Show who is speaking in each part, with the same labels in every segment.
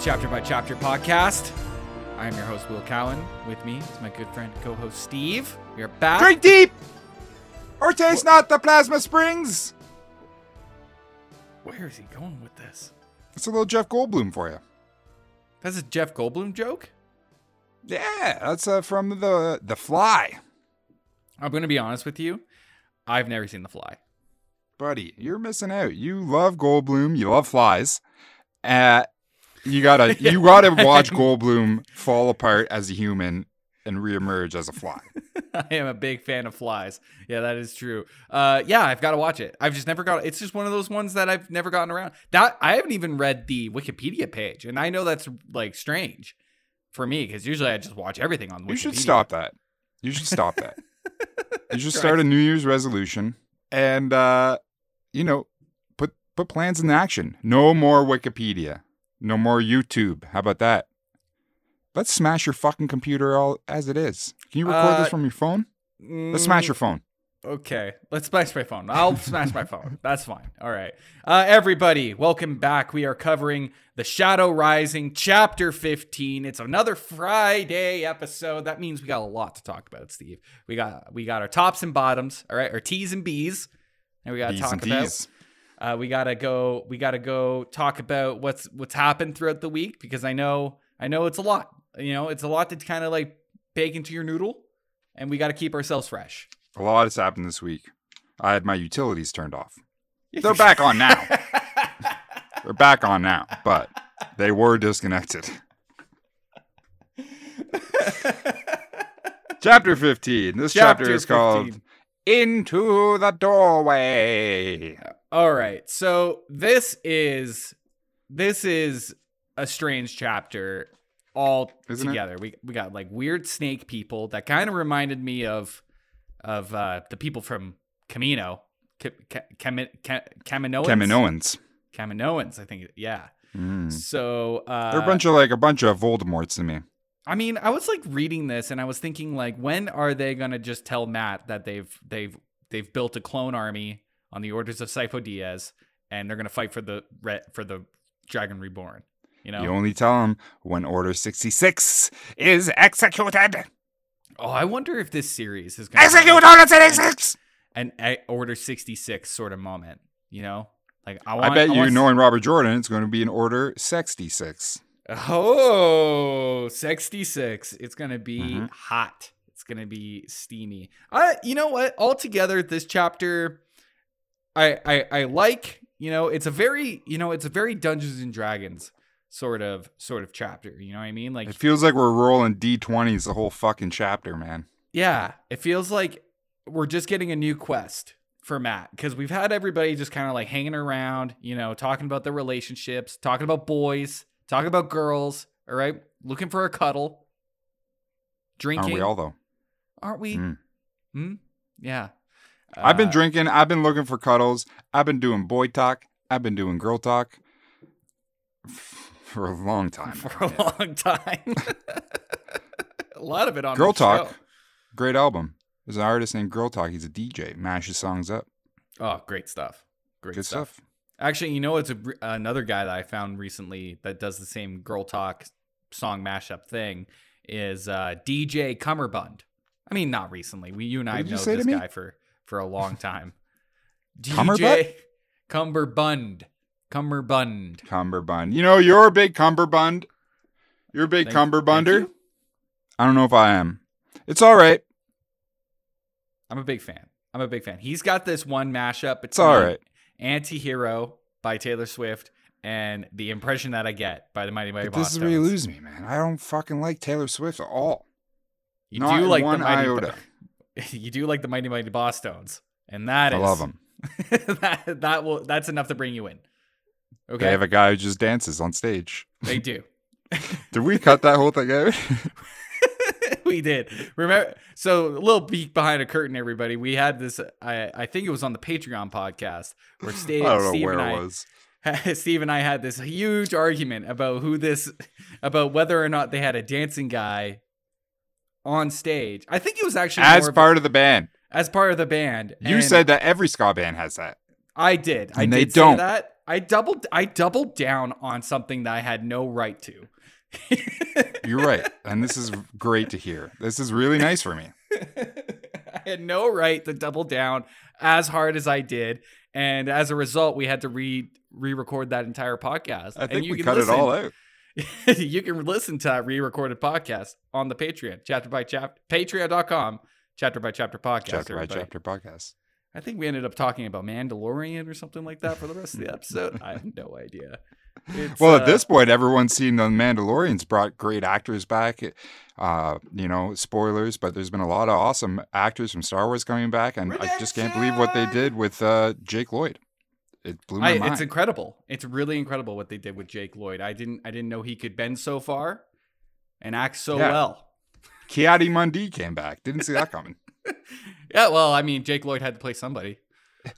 Speaker 1: Chapter by Chapter podcast. I am your host, Will Cowan. With me is my good friend, co host Steve. We are back.
Speaker 2: Drink deep, or taste not the plasma springs.
Speaker 1: Where is he going with this?
Speaker 2: It's a little Jeff Goldblum for you.
Speaker 1: That's a Jeff Goldblum joke?
Speaker 2: Yeah, that's uh, from the the Fly,
Speaker 1: I'm going to be honest with you. I've never seen The Fly.
Speaker 2: buddy. You're missing out. You love Goldblum. You love flies. Uh, you gotta you gotta watch Goldblum fall apart as a human and reemerge as a fly.
Speaker 1: I am a big fan of flies. Yeah, that is true. Uh, yeah, I've got to watch it. I've just never got. It's just one of those ones that I've never gotten around. That I haven't even read the Wikipedia page, and I know that's like strange for me because usually I just watch everything on. Wikipedia.
Speaker 2: You should stop that. You should stop that. You should start a New Year's resolution and uh, you know, put put plans in action. No more Wikipedia. No more YouTube. How about that? Let's smash your fucking computer all as it is. Can you record
Speaker 1: Uh,
Speaker 2: this from your phone? Let's smash your phone.
Speaker 1: Okay, let's smash my phone. I'll smash my phone. That's fine. All right. Uh, everybody, welcome back. We are covering The Shadow Rising, Chapter 15. It's another Friday episode. That means we got a lot to talk about, Steve. We got we got our tops and bottoms, all right, our T's and B's. And we gotta
Speaker 2: B's
Speaker 1: talk
Speaker 2: and
Speaker 1: about
Speaker 2: T's.
Speaker 1: Uh, we gotta go we gotta go talk about what's what's happened throughout the week because I know I know it's a lot. You know, it's a lot to kind of like bake into your noodle, and we gotta keep ourselves fresh.
Speaker 2: A lot has happened this week. I had my utilities turned off. They're back on now. They're back on now, but they were disconnected. Chapter 15. This chapter,
Speaker 1: Chapter
Speaker 2: is called Into the Doorway.
Speaker 1: All right. So this is this is a strange chapter all
Speaker 2: Isn't it?
Speaker 1: together. We we got like weird snake people that kind of reminded me of of uh the people from Kamino. Ca- Ca- Cami- Ca- Caminoans?
Speaker 2: Kaminoans.
Speaker 1: Caminoans, I think. Yeah.
Speaker 2: Mm.
Speaker 1: So uh
Speaker 2: They're a bunch of like a bunch of Voldemorts to me.
Speaker 1: I mean, I was like reading this and I was thinking like when are they going to just tell Matt that they've they've they've built a clone army on the orders of Sifo-Dyas and they're to fight for the re- for the Dragon Reborn, you know?
Speaker 2: You only tell them when Order 66 is executed.
Speaker 1: oh, I wonder if this series is to
Speaker 2: Execute Order 66!
Speaker 1: an, an Order 66 sort of moment, you know? Like I
Speaker 2: I,
Speaker 1: want
Speaker 2: bet you,
Speaker 1: want-
Speaker 2: knowing Robert Jordan, it's going to be an Order 66.
Speaker 1: Oh, 66. It's going to be
Speaker 2: Mhm.
Speaker 1: hot. It's going to be steamy. I you know what? Altogether this chapter I I I like, you know, it's a very, you know, it's a very Dungeons and Dragons sort of sort of chapter, you know what I mean? Like
Speaker 2: It feels like we're rolling D20s the whole fucking chapter, man.
Speaker 1: yeah, it feels like we're just getting a new quest for Matt because we've had everybody just kind of like hanging around, you know, talking about their relationships, talking about boys, talking about girls, all right, looking for a cuddle, drinking.
Speaker 2: Aren't we all, though?
Speaker 1: Aren't we?
Speaker 2: Mm.
Speaker 1: Hmm? Yeah.
Speaker 2: I've been
Speaker 1: Uh,
Speaker 2: drinking. I've been looking for cuddles. I've been doing boy talk. I've been doing girl talk for a long time.
Speaker 1: for a long time. a lot of it on
Speaker 2: Girl Talk.
Speaker 1: show.
Speaker 2: Great album. There's an artist named Girl Talk. He's a DJ. Mashes songs up.
Speaker 1: Oh, great stuff. Great
Speaker 2: Good
Speaker 1: stuff.
Speaker 2: stuff.
Speaker 1: Actually, you know, it's a, another guy that I found recently that does the same girl talk song mashup thing is uh, DJ Cummerbund. I mean, not recently. We, you and I know this guy for for a long time. DJ Cummerbund. Cummerbund.
Speaker 2: Cummerbund. You know, you're a big Cummerbund. You're a big
Speaker 1: Thank- thank
Speaker 2: Cumberbunder.
Speaker 1: you.
Speaker 2: I don't know if I am. It's all right.
Speaker 1: I'm a big fan. I'm a big fan. He's got this one mashup.
Speaker 2: It's all
Speaker 1: between
Speaker 2: right.
Speaker 1: Anti-Hero by Taylor Swift and The Impression That I Get by the Mighty Mighty
Speaker 2: But this
Speaker 1: Boss
Speaker 2: is where you lose me, man. I don't fucking like Taylor Swift at all.
Speaker 1: You
Speaker 2: Not
Speaker 1: do like
Speaker 2: one
Speaker 1: the Mighty
Speaker 2: iota.
Speaker 1: you do like the Mighty Mighty Bosstones, And that
Speaker 2: I
Speaker 1: is
Speaker 2: love them.
Speaker 1: that that will that's enough to bring you in. Okay.
Speaker 2: They have a guy who just dances on stage.
Speaker 1: they do.
Speaker 2: Did we cut that whole thing out?
Speaker 1: we did. Remember so a little peek behind a curtain, everybody. We had this I I think it was on the Patreon podcast where Steve,
Speaker 2: I
Speaker 1: Steve
Speaker 2: where
Speaker 1: and I
Speaker 2: was.
Speaker 1: Steve and I had this huge argument about who this, about whether or not they had a dancing guy on stage. I think it was actually
Speaker 2: As part of the band.
Speaker 1: as part of the band.
Speaker 2: You
Speaker 1: and
Speaker 2: said that every ska band has that.
Speaker 1: I did. I
Speaker 2: And they
Speaker 1: did
Speaker 2: don't.
Speaker 1: that. I doubled I doubled down on something that I had no right to.
Speaker 2: You're right. And this is great to hear. This is really nice for me.
Speaker 1: I had no right to double down as hard as I did. And as a result, we had to re re-record that entire podcast.
Speaker 2: I
Speaker 1: And
Speaker 2: think
Speaker 1: you
Speaker 2: we
Speaker 1: can
Speaker 2: cut it all out.
Speaker 1: you can listen to that re-recorded podcast on the Patreon, chapter by chapter, patreon.com, chapter by chapter podcast.
Speaker 2: Chapter by chapter podcast.
Speaker 1: I think we ended up talking about Mandalorian or something like that for the rest of the episode. I have no idea. It's,
Speaker 2: Well,
Speaker 1: uh,
Speaker 2: at this point, everyone's seen the Mandalorians brought great actors back. Uh, you know, spoilers, but there's been a lot of awesome actors from Star Wars coming back, and I just can't believe what they did with uh, Jake Lloyd. It blew my
Speaker 1: I,
Speaker 2: mind.
Speaker 1: it's incredible. It's really incredible what they did with Jake Lloyd. I didn't I didn't know he could bend so far and act so
Speaker 2: Yeah.
Speaker 1: well.
Speaker 2: Ki-Adi-Mundi came back. Didn't see that coming.
Speaker 1: Yeah, well, I mean, Jake Lloyd had to play somebody.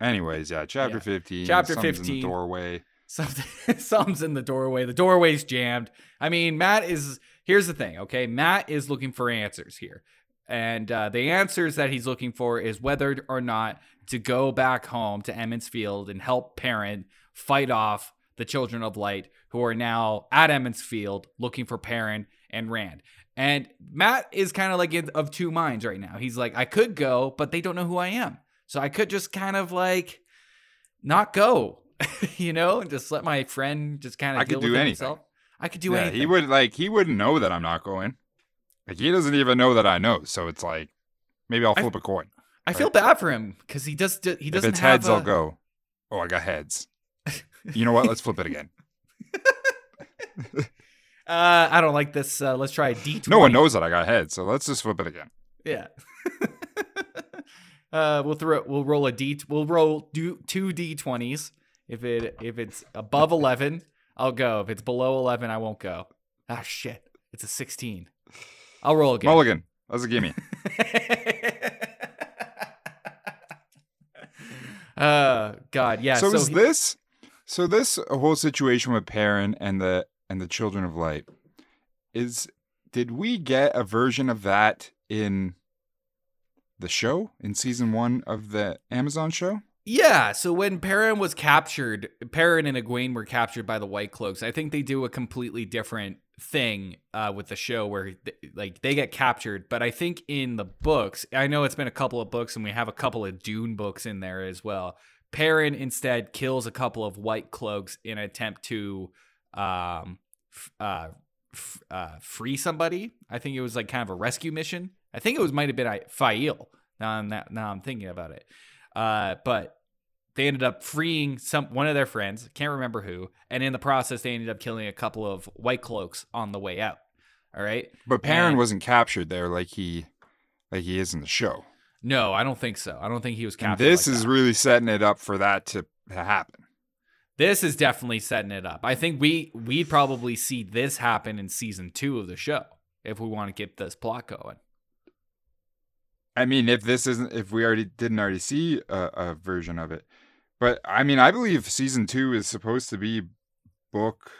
Speaker 2: Anyways, yeah, chapter
Speaker 1: Yeah.
Speaker 2: 15.
Speaker 1: Chapter
Speaker 2: something's in
Speaker 1: 15.
Speaker 2: the doorway.
Speaker 1: Something something's in the doorway. The doorway's jammed. I mean, Matt is here's the thing, okay? Matt is looking for answers here. And uh, the answers that he's looking for is whether or not to go back home to Emond's Field and help Perrin fight off the Children of Light who are now at Emond's Field looking for Perrin and Rand. And Matt is kind of like in, of two minds right now. He's like, I could go, but they don't know who I am. So I could just kind of like not go, you know, and just let my friend just kind of
Speaker 2: I could do anything.
Speaker 1: himself. I could do
Speaker 2: yeah,
Speaker 1: anything.
Speaker 2: he would like he wouldn't know that I'm not going. Like he doesn't even know that I know. So it's like maybe I'll flip a coin.
Speaker 1: I feel bad for him because he does. He doesn't
Speaker 2: it's heads,
Speaker 1: i
Speaker 2: I'll go. Oh, I got heads. You know what? Let's flip it again.
Speaker 1: Uh, I don't like this. Uh, let's try a D.
Speaker 2: No one knows that I got heads, so let's just flip it again.
Speaker 1: Yeah. uh, we'll throw. We'll roll a D. We'll roll do two D twenties. If it if it's above eleven, I'll go. If it's below eleven, I won't go. Ah shit! It's a sixteen. I'll roll again.
Speaker 2: Mulligan. That's a gimme.
Speaker 1: uh God, yeah.
Speaker 2: so,
Speaker 1: So,
Speaker 2: is
Speaker 1: he-
Speaker 2: this so this whole situation with Perrin and the and the Children of Light is did we get a version of that in the show in season one of the Amazon show?
Speaker 1: Yeah, so when Perrin was captured, Perrin and Egwene were captured by the White Cloaks. I think they do a completely different thing uh, with the show where th- like they get captured. But I think in the books, I know it's been a couple of books, and we have a couple of Dune books in there as well. Perrin instead kills a couple of White Cloaks in an attempt to um, f- uh, f- uh, free somebody. I think it was like kind of a rescue mission. I think it was might have been I- Faile. Now I'm now I'm thinking about it. Uh, but they ended up freeing some one of their friends, can't remember who, and in the process they ended up killing a couple of white cloaks on the way out. All right.
Speaker 2: But Perrin
Speaker 1: And-
Speaker 2: wasn't captured there like he like he is in the show.
Speaker 1: No, I don't think so. I don't think he was
Speaker 2: And
Speaker 1: captured.
Speaker 2: this
Speaker 1: like
Speaker 2: is
Speaker 1: that.
Speaker 2: really setting it up for that to, to happen.
Speaker 1: this is definitely setting it up. I think we we'd probably see this happen in season two of the show if we want to get this plot going.
Speaker 2: I mean, if this isn't, if we already didn't already see a, a version of it, but I mean, I believe season two is supposed to be book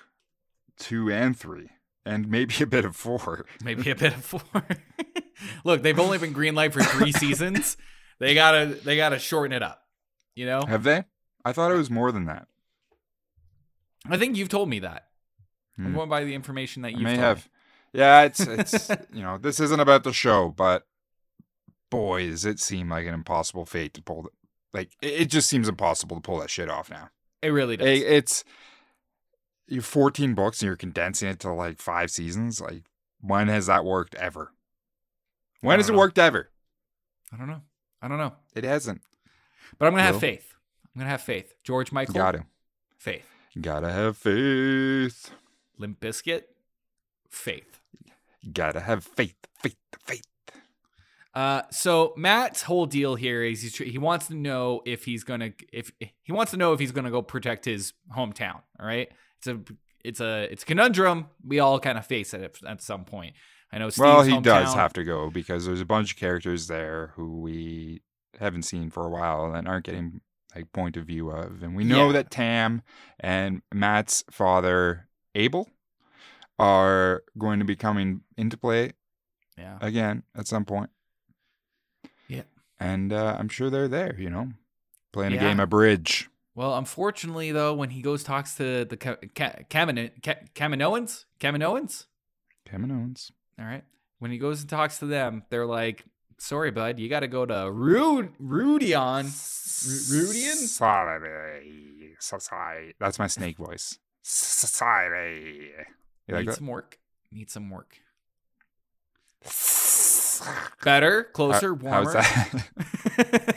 Speaker 2: two and three, and maybe a bit of four.
Speaker 1: Maybe a bit of four. Look, they've only been greenlight for three seasons. They gotta they gotta shorten it up. You know?
Speaker 2: Have they? I thought it was more than that.
Speaker 1: I think you've told me that. I'm
Speaker 2: Hmm.
Speaker 1: going by the information that you've
Speaker 2: may have.
Speaker 1: me.
Speaker 2: Yeah, it's it's you know this isn't about the show, but boy, does it seem like an impossible fate to pull. Like it, it just seems impossible to pull that shit off now.
Speaker 1: It really does.
Speaker 2: It- it's you're 14 books and you're condensing it to like five seasons. Like when has that worked ever? When has it worked ever?
Speaker 1: I don't know. I don't know.
Speaker 2: It hasn't.
Speaker 1: But I'm gonna have faith. I'm gonna have faith. George Michael.
Speaker 2: Got him.
Speaker 1: Faith.
Speaker 2: Gotta have faith.
Speaker 1: Limp Bizkit. Faith.
Speaker 2: Gotta have faith. Faith. Faith.
Speaker 1: Uh, so Matt's whole deal here is he's, he wants to know if he's gonna if he wants to know if he's gonna go protect his hometown. All right, it's a it's a it's a conundrum. We all kind of face it at, at some point. I know. Steve's
Speaker 2: well, he does have to go because there's a bunch of characters there who we haven't seen for a while and aren't getting like point of view of. And we know
Speaker 1: Yeah.
Speaker 2: that Tam and Matt's father, Abel, are going to be coming into play
Speaker 1: Yeah.
Speaker 2: again at some point. And uh, I'm sure they're there. You know, playing
Speaker 1: Yeah.
Speaker 2: a game of bridge.
Speaker 1: Well, unfortunately, though, when he goes talks to the Ka- Ka- Kamino- Ka- Kaminoans, Kaminoans,
Speaker 2: Kaminoans.
Speaker 1: all right. When he goes and talks to them, they're like, "Sorry, bud, you got to go to Ru- Rudion." Ru- Rudian?
Speaker 2: Sorry. Sorry. That's my snake voice. Sorry. You like
Speaker 1: Need
Speaker 2: that?
Speaker 1: some work. Need some work. Better, closer,
Speaker 2: How- how's
Speaker 1: warmer.
Speaker 2: that?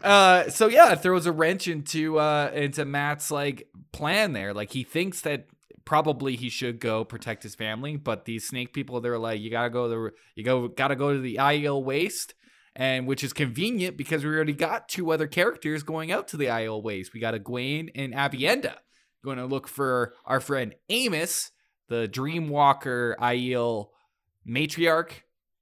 Speaker 1: uh, so yeah, it throws a wrench into uh into Matt's like plan there. Like he thinks that probably he should go protect his family, but these snake people they're like, you gotta go to you go gotta go to the Aiel waste. And which is convenient because we already got two other characters going out to the Aiel waste. We got Egwene and Aviendha going to look for our friend Amys, the Dreamwalker Aiel matriarch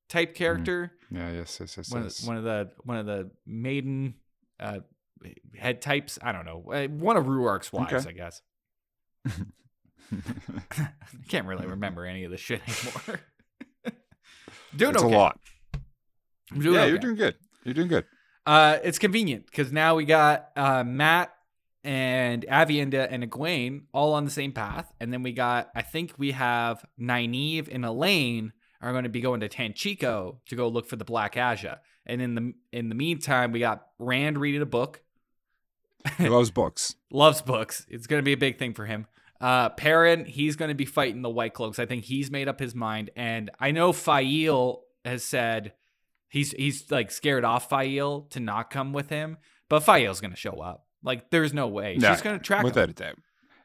Speaker 1: type character
Speaker 2: yeah, yes, yes, yes.
Speaker 1: one,
Speaker 2: yes.
Speaker 1: of, one of the one of the maiden uh, head types. I don't know. Uh, One of Rhuarc's wives,
Speaker 2: Okay.
Speaker 1: I guess. I can't really remember any of the shit anymore. doing
Speaker 2: it's
Speaker 1: okay.
Speaker 2: a lot. Yeah,
Speaker 1: okay.
Speaker 2: you're doing good. You're doing good.
Speaker 1: Uh, it's convenient because now we got uh, Matt and Aviendha and Egwene all on the same path, and then we got I think we have Nynaeve and Elayne are going to be going to Tanchico to go look for the Black Ajah, and in the in the meantime we got Rand reading a book,
Speaker 2: He loves books.
Speaker 1: loves books. It's going to be a big thing for him. Uh, Perrin, he's going to be fighting the White Cloaks. I think he's made up his mind, and I know Faile has said he's he's like scared off Faile to not come with him, but Faile's going to show up. Like, there's no way
Speaker 2: Nah,
Speaker 1: she's going to track.
Speaker 2: Without a doubt.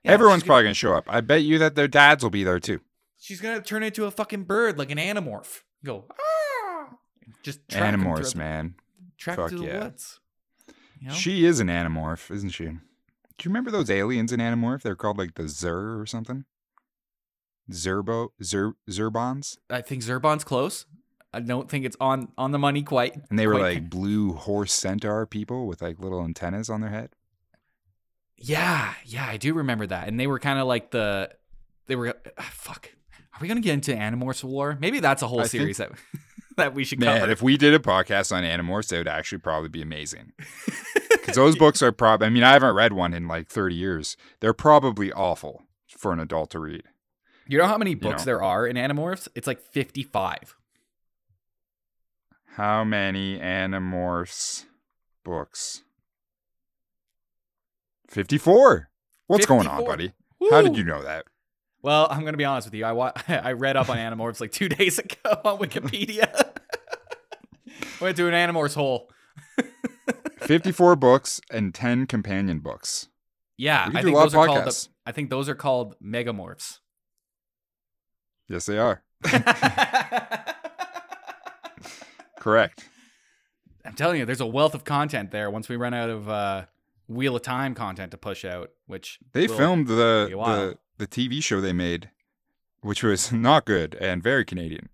Speaker 1: Yeah,
Speaker 2: Everyone's probably going to show up. I bet you that their dads will be there too.
Speaker 1: She's going to turn into a fucking bird, like an animorph. Go ah! just track
Speaker 2: Animorphs,
Speaker 1: the-
Speaker 2: man.
Speaker 1: track
Speaker 2: Fuck
Speaker 1: through the
Speaker 2: yeah.
Speaker 1: woods. You know?
Speaker 2: She is an animorph, isn't she? Do you remember those aliens in Animorph? They're called like the Zer or something. Zerbo, Zer, Zerbons,
Speaker 1: I think Zerbon's close. I don't think it's on on the money quite.
Speaker 2: and they were
Speaker 1: quite
Speaker 2: like blue horse centaur people with like little antennas on their head.
Speaker 1: Yeah, yeah, I do remember that. And they were kind of like the they were ah, fuck. Are we gonna get into Animorphs War? Maybe that's a whole
Speaker 2: I think-
Speaker 1: series that that we should
Speaker 2: Man,
Speaker 1: cover.
Speaker 2: if we did a podcast on Animorphs, it would actually probably be amazing. Because those books are probably, I mean, I haven't read one in like 30 years. They're probably awful for an adult to read.
Speaker 1: you know how many books
Speaker 2: know.
Speaker 1: there are in Animorphs? It's like fifty-five.
Speaker 2: How many Animorphs books? 54. What's going on,
Speaker 1: 54.
Speaker 2: buddy? How did you know that?
Speaker 1: Well, I'm gonna be honest with you. I wa- I read up on Animorphs like two days ago on Wikipedia. Went to an Animorphs hole.
Speaker 2: 54 books and 10 companion books.
Speaker 1: Yeah, I
Speaker 2: do
Speaker 1: think those
Speaker 2: of
Speaker 1: are called.
Speaker 2: podcasts.
Speaker 1: I think those are called megamorphs.
Speaker 2: Yes, they are. Correct.
Speaker 1: I'm telling you, there's a wealth of content there. Once we run out of uh, Wheel of Time content to push out, which
Speaker 2: They filmed the,
Speaker 1: be a while.
Speaker 2: the the TV show they made, which was not good and very Canadian.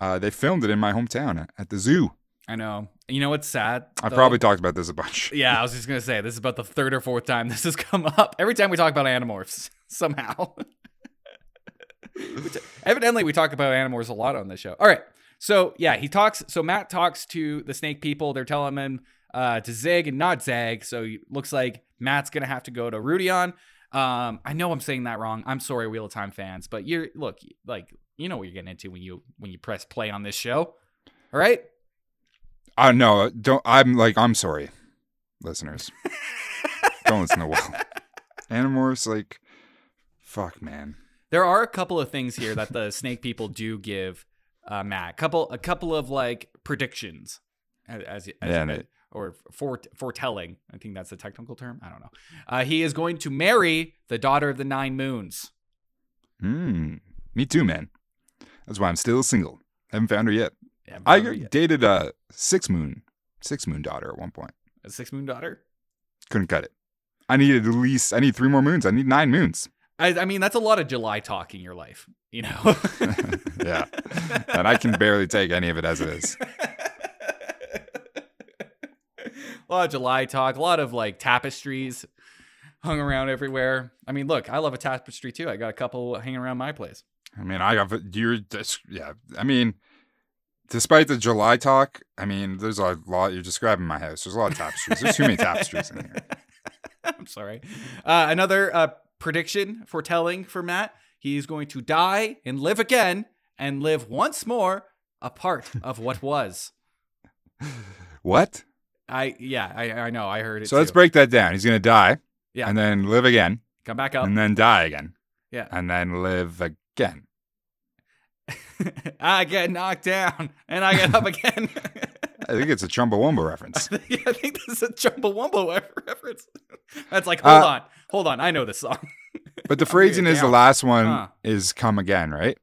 Speaker 2: Uh, they filmed it in my hometown at- the zoo.
Speaker 1: I know. You know what's sad?
Speaker 2: I've probably talked about this a bunch.
Speaker 1: Yeah, I was just gonna say this is about the third or fourth time this has come up. Every time we talk about Animorphs, somehow. Which, evidently, we talk about Animorphs a lot on this show. All right, so yeah, he talks. So Matt talks to the Snake people. They're telling him uh, to zig and not zag. So it looks like Matt's gonna have to go to Rudion. Um, I know I'm saying that wrong. I'm sorry, Wheel of Time fans, but you're look like you know what you're getting into when you when you press play on this show. All right.
Speaker 2: Uh, no, don't. I'm like, I'm sorry, listeners. don't listen to Will. Animorphs, like, fuck, man.
Speaker 1: There are a couple of things here that the snake people do give uh, Matt. Couple a couple of like predictions, as, as,
Speaker 2: Yeah, and it-
Speaker 1: or fore, foretelling. I think that's the technical term. I don't know. Uh, he is going to marry the daughter of the nine moons.
Speaker 2: Hmm. Me too, man. That's why I'm still single. Haven't found her yet.
Speaker 1: Yeah,
Speaker 2: I
Speaker 1: remember yet.
Speaker 2: dated a six moon, six moon daughter at one point.
Speaker 1: a six moon daughter.
Speaker 2: Couldn't cut it. I needed at least. I need three more moons. I need nine moons.
Speaker 1: I, I mean, that's a lot of July talk in your life, you know.
Speaker 2: Yeah. And I can barely take any of it as it is.
Speaker 1: a lot of July talk, a lot of like tapestries hung around everywhere. I mean, look, I love a tapestry too. I got a couple hanging around my place.
Speaker 2: I mean, I got you're just yeah. I mean, despite the July talk, I mean, there's a lot. You're describing my house. There's a lot of tapestries. There's too many tapestries in here.
Speaker 1: I'm sorry. Uh, another uh, prediction foretelling for Matt. He's going to die and live again and live once more a part of what was.
Speaker 2: What?
Speaker 1: I yeah, I I know. I heard it.
Speaker 2: So let's break that down. He's gonna die,
Speaker 1: Yeah.
Speaker 2: and then live again,
Speaker 1: come back up.
Speaker 2: and then die again,
Speaker 1: Yeah.
Speaker 2: and then live again.
Speaker 1: I get knocked down and I get up again.
Speaker 2: I think it's a Chumbawamba reference.
Speaker 1: I think this is a Chumbawamba reference. That's like, hold
Speaker 2: Uh,
Speaker 1: on, hold on. I know this song.
Speaker 2: But the phrasing is the last one
Speaker 1: Huh.
Speaker 2: is come again, right?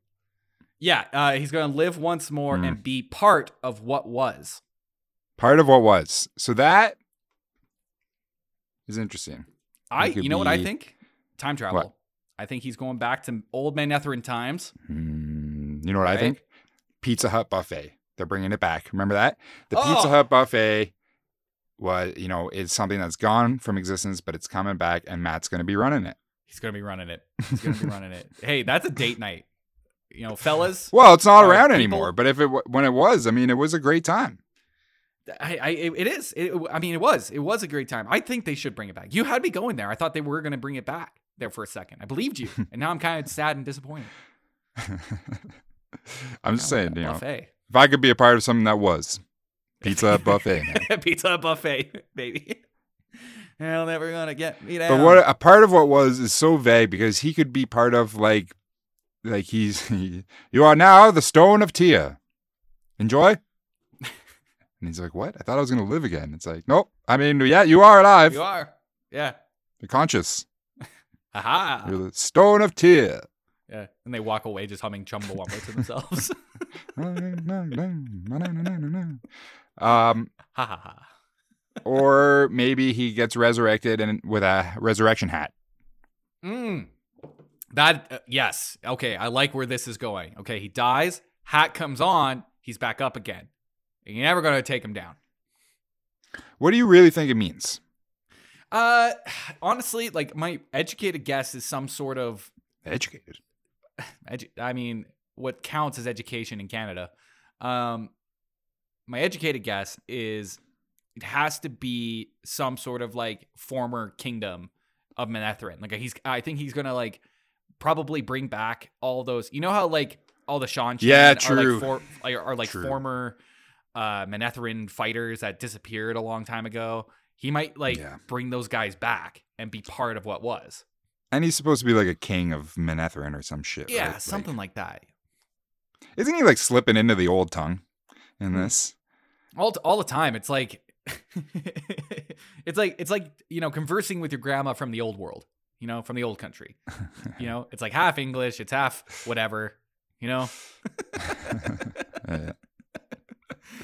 Speaker 1: Yeah, uh, he's going to live once more
Speaker 2: Hmm.
Speaker 1: and be part of what was.
Speaker 2: Part of what was. So that is interesting.
Speaker 1: I, you know what I think? Time travel. I think he's going back to old Manetheren times.
Speaker 2: Hmm, you know what I think? Pizza Hut buffet. They're bringing it back. Remember that? The
Speaker 1: Oh.
Speaker 2: Pizza Hut buffet was, you know, is something that's gone from existence, but it's coming back, and Matt's going to be running it.
Speaker 1: He's going to be running it. He's going to be running it. Hey, that's a date night. You know, fellas.
Speaker 2: Well, it's not around
Speaker 1: people-
Speaker 2: anymore, but if it when it was, I mean, it was a great time.
Speaker 1: I, I, it is. It, I mean, it was. It was a great time. I think they should bring it back. You had me going there. I thought they were going to bring it back there for a second. I believed you, and now I'm kind of sad and disappointed.
Speaker 2: I'm just saying, you know,
Speaker 1: buffet,
Speaker 2: if I could be a part of something that was Pizza buffet,
Speaker 1: pizza buffet, baby. Hell, never gonna get me down.
Speaker 2: But what a part of what was is so vague because he could be part of like, like he's he, you are now the Stone of Tear. Enjoy. And he's like, "What? I thought I was gonna live again." It's like, nope. I mean, yeah, you are alive.
Speaker 1: you are? Yeah.
Speaker 2: You're conscious.
Speaker 1: Aha.
Speaker 2: You're the Stone of Tear.
Speaker 1: Yeah. And they walk away just humming Chumbawamba to themselves.
Speaker 2: um,
Speaker 1: ha ha ha.
Speaker 2: or maybe he gets resurrected and with a resurrection hat.
Speaker 1: Mm. That uh, yes. Okay, I like where this is going. Okay, he dies, hat comes on, he's back up again. And you're never gonna take him down.
Speaker 2: What do you really think it means?
Speaker 1: Uh honestly, like my educated guess is some sort of
Speaker 2: Educated.
Speaker 1: edu- I mean, what counts as education in Canada. Um my educated guess is it has to be some sort of like former kingdom of Manetheren. Like he's I think he's gonna like probably bring back all those you know how like all the Sean
Speaker 2: Yeah,
Speaker 1: are
Speaker 2: true.
Speaker 1: like, for, are, are like
Speaker 2: True.
Speaker 1: former uh Manetheren fighters that disappeared a long time ago. He might like
Speaker 2: Yeah.
Speaker 1: bring those guys back and be part of what was.
Speaker 2: And he's supposed to be like a king of Manetheren or some shit.
Speaker 1: Yeah,
Speaker 2: right?
Speaker 1: Something like that.
Speaker 2: Isn't he like slipping into the old tongue in
Speaker 1: Hmm.
Speaker 2: this?
Speaker 1: all all the time it's like it's like it's like you know conversing with your grandma from the old world you know from the old country you know it's like half english it's half whatever you know
Speaker 2: Yeah.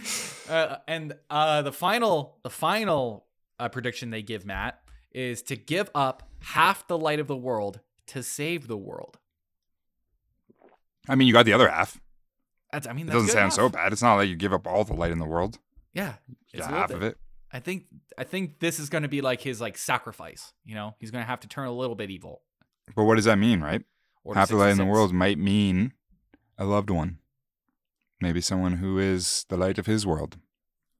Speaker 1: uh, and uh the final the final uh, prediction they give matt is to give up half the light of the world to save the world
Speaker 2: I mean, you got the other half.
Speaker 1: that's i mean
Speaker 2: It doesn't sound so bad. It's not like you give up all the light in the world.
Speaker 1: yeah it's
Speaker 2: got
Speaker 1: a little
Speaker 2: half
Speaker 1: bit.
Speaker 2: of it.
Speaker 1: i think i think this is going to be like his like sacrifice you know he's going to have to turn a little bit evil
Speaker 2: But what does that mean, right?
Speaker 1: Order
Speaker 2: half the light in the world might mean a loved one. Maybe someone who is the light of his world.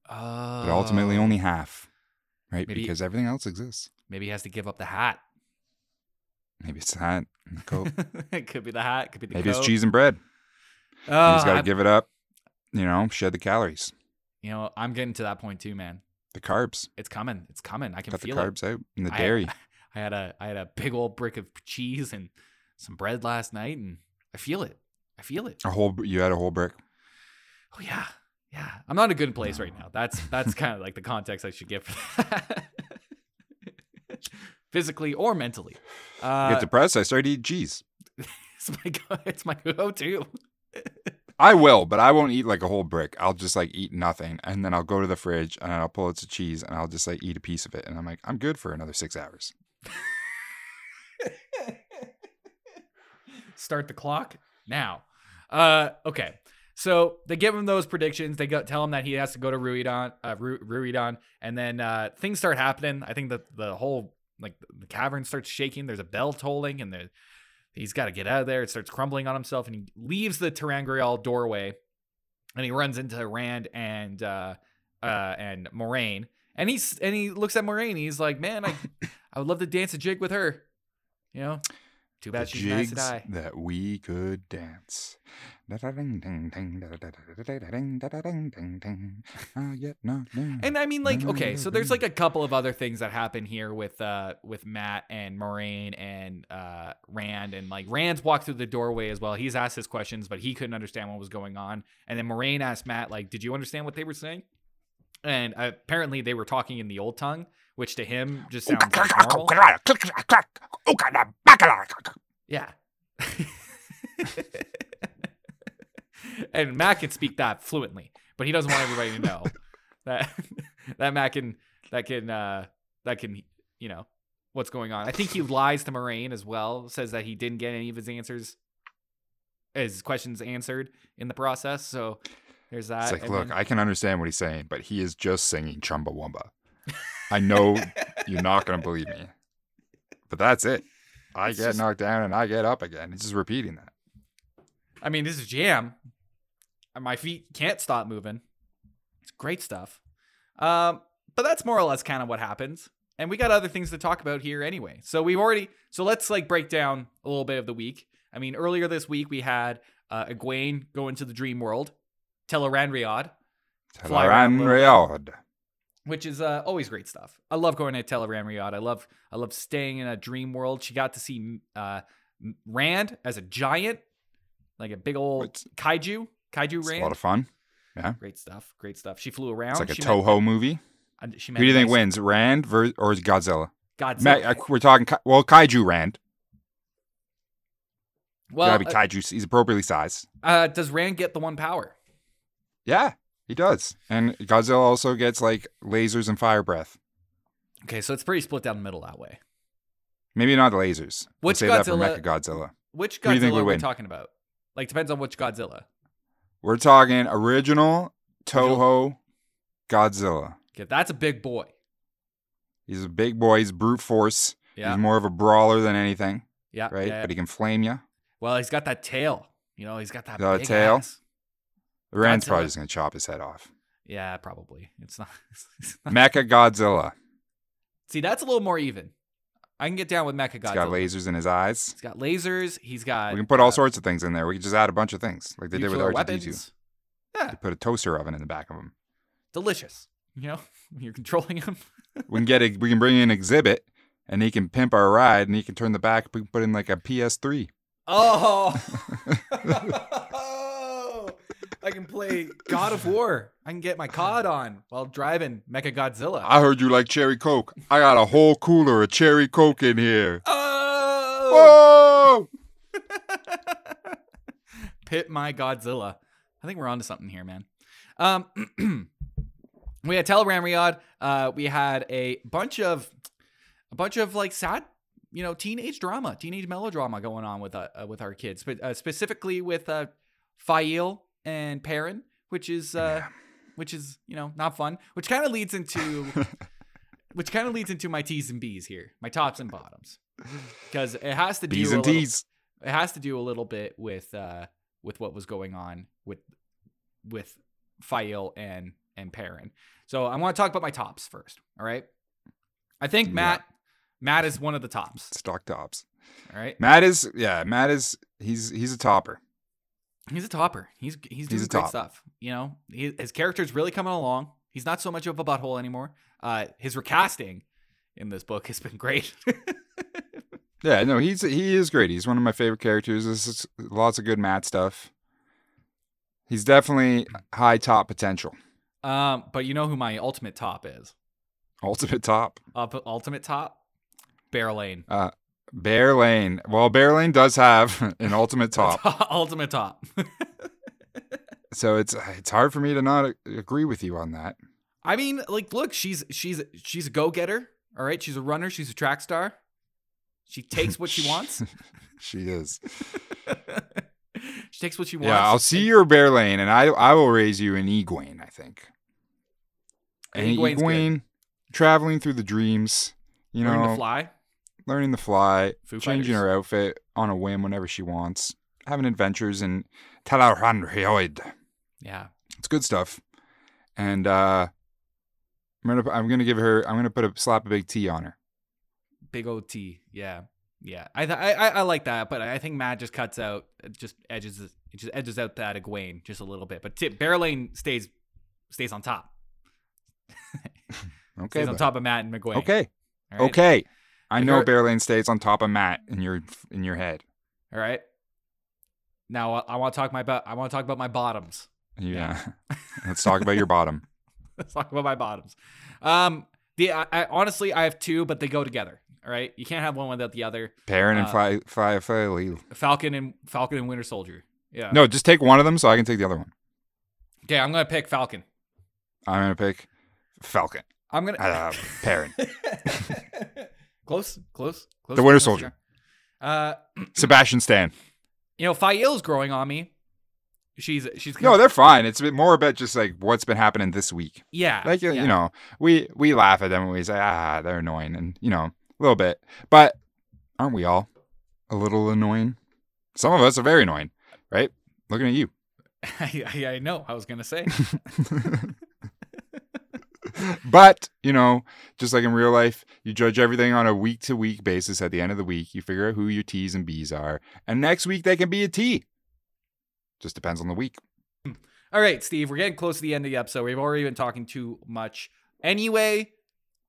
Speaker 2: But ultimately
Speaker 1: Oh.
Speaker 2: only half. Right?
Speaker 1: Maybe-
Speaker 2: Because everything else exists.
Speaker 1: Maybe he has to give up the hat.
Speaker 2: Maybe it's that and the coat.
Speaker 1: it could be the hat. Could be the
Speaker 2: Maybe
Speaker 1: coat.
Speaker 2: it's cheese and bread.
Speaker 1: Oh,
Speaker 2: He's got to give it up. You know, shed the calories,
Speaker 1: You know, I'm getting to that point too, man.
Speaker 2: the carbs.
Speaker 1: It's coming. It's coming. I can
Speaker 2: Cut the
Speaker 1: feel it.
Speaker 2: carbs out and the
Speaker 1: I-
Speaker 2: dairy.
Speaker 1: I had a I had a big old brick of cheese and some bread last night, and I feel it. I feel it.
Speaker 2: A whole. You had a whole brick.
Speaker 1: Oh yeah, yeah. I'm not in a good place right now. That's that's kind of like the context I should give for that. Physically or mentally.
Speaker 2: I
Speaker 1: Uh,
Speaker 2: get depressed. I start eating cheese.
Speaker 1: it's my go- it's my go-to.
Speaker 2: I will, but I won't eat like a whole brick. I'll just like eat nothing, and then I'll go to the fridge and I'll pull out some cheese and I'll just like eat a piece of it, and I'm like, I'm good for another six hours.
Speaker 1: Start the clock now. Uh, okay. So they give him those predictions. They go, tell him that he has to go to Ruidon, uh, Ru- Ruidon, and then uh, things start happening. I think that the whole like the cavern starts shaking. There's a bell tolling, and the, he's got to get out of there. It starts crumbling on himself, and he leaves the ter'angreal doorway, and he runs into Rand and uh, uh, and Moiraine, and he's and he looks at Moiraine. He's like, "Man, I I would love to dance a jig with her." You know, too bad
Speaker 2: the
Speaker 1: she's nice to die.
Speaker 2: that we could dance. Yet not known.
Speaker 1: And I mean, like, okay, so there's like a couple of other things that happen here with uh with Matt and Moiraine and uh Rand and like Rand's walked through the doorway as well. He's asked his questions, but he couldn't understand what was going on. And then Moiraine asked Matt, like, did you understand what they were saying? And apparently they were talking in the old tongue, which to him just sounds like normal. Yeah. and Matt can speak that fluently, but he doesn't want everybody to know that that Matt can that can uh that can you know what's going on. I think he lies to Moiraine as well, says that he didn't get any of his answers his questions answered in the process. So there's that.
Speaker 2: It's like,
Speaker 1: And
Speaker 2: look,
Speaker 1: then-
Speaker 2: I can understand what he's saying, but he is just singing Chumbawamba. I know you're not going to believe me, but that's it. I
Speaker 1: It's
Speaker 2: get
Speaker 1: just-
Speaker 2: knocked down and I get up again. He's just repeating that.
Speaker 1: I mean, this is jam. My feet can't stop moving. It's great stuff. Um, but that's more or less kind of what happens. And we got other things to talk about here anyway. So we've already so let's like break down a little bit of the week. I mean, earlier this week we had uh, Egwene go into the dream world, around a which is uh, always great stuff. I love going to Tel'aran'rhiod. I love I love staying in a dream world. She got to see uh, Rand as a giant, like a big old
Speaker 2: It's-
Speaker 1: kaiju, kaiju
Speaker 2: It's a lot of fun. Yeah.
Speaker 1: Great stuff. Great stuff. She flew around.
Speaker 2: It's like a
Speaker 1: she
Speaker 2: Toho movie.
Speaker 1: Met, she
Speaker 2: Who do you think wins, Rand ver- or Godzilla?
Speaker 1: Godzilla.
Speaker 2: Ma- uh, we're talking, ki- well, Kaiju Rand.
Speaker 1: well,
Speaker 2: Gotta be
Speaker 1: uh,
Speaker 2: Kaiju. He's appropriately sized.
Speaker 1: uh, does Rand get the one power?
Speaker 2: Yeah, he does. And Godzilla also gets like lasers and fire breath.
Speaker 1: Okay, so it's pretty split down the middle that way.
Speaker 2: Maybe not lasers. We'll
Speaker 1: Which
Speaker 2: say that for
Speaker 1: Godzilla-
Speaker 2: Mecha Godzilla.
Speaker 1: Which
Speaker 2: Who do you think
Speaker 1: Godzilla are we talking about? Like, depends on which Godzilla.
Speaker 2: We're talking original Toho Godzilla.
Speaker 1: Okay, that's a big boy.
Speaker 2: He's a big boy. He's brute force.
Speaker 1: Yeah,
Speaker 2: He's more of a brawler than anything,
Speaker 1: yeah,
Speaker 2: right?
Speaker 1: yeah.
Speaker 2: But he can flame you.
Speaker 1: well, he's got that tail. You know, he's got that
Speaker 2: tail?
Speaker 1: ass.
Speaker 2: Rand's
Speaker 1: Godzilla.
Speaker 2: probably just gonna chop his head off.
Speaker 1: Yeah, probably. It's not. it's not-
Speaker 2: Mecha Godzilla.
Speaker 1: See, that's a little more even. I can get down with Mecha
Speaker 2: He's
Speaker 1: Godzilla.
Speaker 2: got lasers in his eyes.
Speaker 1: He's got lasers. He's got.
Speaker 2: We can put all
Speaker 1: uh,
Speaker 2: sorts of things in there. We can just add a bunch of things, like they did with
Speaker 1: nuclear
Speaker 2: R2D2.
Speaker 1: Yeah,
Speaker 2: They put a toaster oven in the back of him.
Speaker 1: delicious. You know, you're controlling him.
Speaker 2: We can get a, we can bring in Xzibit, and he can pimp our ride, and he can turn the back, we can put in like a PS3.
Speaker 1: Oh. I can play God of War. I can get my COD on while driving Mecha Godzilla.
Speaker 2: I heard you like cherry coke. I got a whole cooler of cherry coke in here.
Speaker 1: oh!
Speaker 2: Whoa!
Speaker 1: Pit my Godzilla. I think we're onto something here, man. Um, we had Tel'aran'rhiod. Uh, we had a bunch of a bunch of like sad, you know, teenage drama, teenage melodrama going on with uh, with our kids, but uh, specifically with uh, Faile and Perrin, which is uh,
Speaker 2: Yeah.
Speaker 1: which is you know not fun. Which kind of leads into which kind of leads into my T's and B's here, my tops and bottoms, because it has to do
Speaker 2: B's
Speaker 1: a
Speaker 2: and
Speaker 1: little-
Speaker 2: T's.
Speaker 1: it has to do a little bit with uh with what was going on with with Faile and and Perrin. So I want to talk about my tops first. All right. I think
Speaker 2: Yeah.
Speaker 1: Matt Matt is one of the tops.
Speaker 2: Stock tops.
Speaker 1: All right.
Speaker 2: Matt is yeah. Matt is he's he's a topper.
Speaker 1: He's a topper. He's he's doing
Speaker 2: a
Speaker 1: great
Speaker 2: top.
Speaker 1: stuff. You know, he, his character's really coming along. He's not so much of a butthole anymore. Uh, his recasting in this book has been great.
Speaker 2: Yeah, no, he's he is great. He's one of my favorite characters. This is lots of good Matt stuff. He's definitely high top potential.
Speaker 1: um, but you know who my ultimate top is?
Speaker 2: Ultimate top.
Speaker 1: Up ultimate top, Berelain.
Speaker 2: Uh, Berelain. Well, Berelain does have an ultimate top,
Speaker 1: ultimate top.
Speaker 2: so it's it's hard for me to not agree with you on that.
Speaker 1: I mean, like, look, she's she's she's a go getter. All right, she's a runner. She's a track star. She takes what she wants.
Speaker 2: She is.
Speaker 1: she takes what she wants.
Speaker 2: Yeah, I'll see your Berelain, and I I will raise you an Egwene. I think. And
Speaker 1: Egwene's good.
Speaker 2: Egwene traveling through the dreams. You
Speaker 1: Learn
Speaker 2: know,
Speaker 1: to fly.
Speaker 2: Learning to fly,
Speaker 1: Foo
Speaker 2: changing
Speaker 1: Fighters.
Speaker 2: her outfit, on a whim whenever she wants, having adventures in Tel'aran'rhiod.
Speaker 1: Yeah.
Speaker 2: It's good stuff. And uh I'm gonna I'm gonna give her I'm gonna put a slap a big T on her.
Speaker 1: Big OT. Yeah. Yeah. I, th- I I like that, but I think Matt just cuts out, just edges, it just edges out that Egwene just a little bit. But T- Berelain stays stays on top.
Speaker 2: Okay.
Speaker 1: stays on top of Matt and McGuane.
Speaker 2: Okay.
Speaker 1: Right?
Speaker 2: Okay. I know Berelain stays on top of Matt in your in your head.
Speaker 1: All right. Now I, I want to talk my bo- I want to talk about my bottoms.
Speaker 2: Yeah. Let's talk about your bottom.
Speaker 1: Let's talk about my bottoms. Um, the I, I honestly I have two, but they go together. All right, you can't have one without the other.
Speaker 2: And
Speaker 1: Uh,
Speaker 2: Fly Fly Fly.
Speaker 1: Falcon and Falcon and Winter Soldier. Yeah.
Speaker 2: No, just take one of them so I can take the other one.
Speaker 1: Okay, I'm gonna pick Falcon.
Speaker 2: I'm gonna pick Falcon.
Speaker 1: I'm gonna.
Speaker 2: Uh.
Speaker 1: close, close, close.
Speaker 2: The Winter Soldier.
Speaker 1: Uh,
Speaker 2: Sebastian Stan.
Speaker 1: you know, Faile's growing on me. She's she's
Speaker 2: No, they're fine. It's a bit more about just like what's been happening this week.
Speaker 1: yeah,
Speaker 2: Like you-
Speaker 1: yeah.
Speaker 2: you know, we we laugh at them and we say, ah, they're annoying, and you know, a little bit. But aren't we all a little annoying? Some of us are very annoying, right? Looking at you.
Speaker 1: I, I, I know. I was gonna say.
Speaker 2: but you know, just like in real life, you judge everything on a week to week basis. At the end of the week, you figure out who your T's and B's are, and next week they can be a T. Just depends on the week.
Speaker 1: All right, Steve, we're getting close to the end of the episode. We've already been talking too much. Anyway,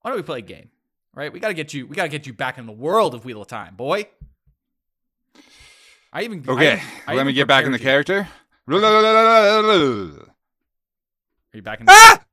Speaker 1: why don't we play a game? Right? We gotta get you. We gotta get you back in the world of Wheel of Time, boy. I even
Speaker 2: Okay,
Speaker 1: even- I
Speaker 2: let
Speaker 1: even
Speaker 2: me get back in the
Speaker 1: you.
Speaker 2: character.
Speaker 1: Are you back in? The-
Speaker 2: Ah!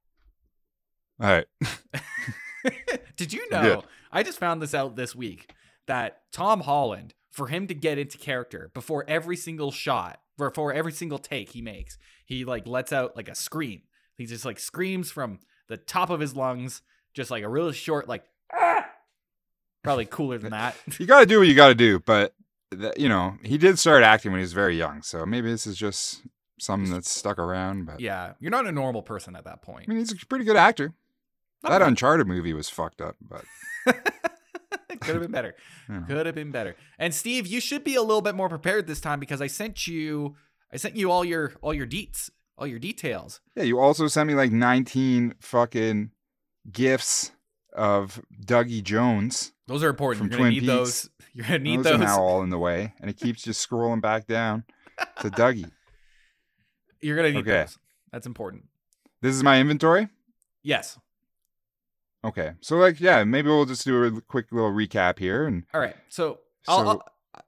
Speaker 2: All right.
Speaker 1: Did you know?
Speaker 2: Good.
Speaker 1: I just found this out this week that Tom Holland, for him to get into character before every single shot, before every single take he makes, he like lets out like a scream. He just like screams from the top of his lungs, just like a real short, like "Ah!" probably cooler than that.
Speaker 2: You got to do what you got to do, but th- you know, he did start acting when he was very young, so maybe this is just something that's stuck around. But
Speaker 1: yeah, you're not a normal person at that point.
Speaker 2: I mean, he's a pretty good actor. That. Uncharted movie was fucked up, but
Speaker 1: Could have been better.
Speaker 2: Yeah.
Speaker 1: Could have been better. And Steve, you should be a little bit more prepared this time because I sent you I sent you all your all your deets, all your details.
Speaker 2: yeah, you also sent me like 19 fucking gifts of Dougie Jones.
Speaker 1: Those are important.
Speaker 2: From
Speaker 1: You're gonna
Speaker 2: Twin
Speaker 1: need
Speaker 2: Peaks.
Speaker 1: those. You're gonna need
Speaker 2: those,
Speaker 1: those.
Speaker 2: are now all in the way, and it keeps just scrolling back down to Dougie.
Speaker 1: You're gonna need
Speaker 2: Okay.
Speaker 1: those. That's important.
Speaker 2: This is my inventory.
Speaker 1: Yes.
Speaker 2: Okay, so like, yeah, maybe we'll just do a quick little recap here, and
Speaker 1: All right. So, I'll, I'll-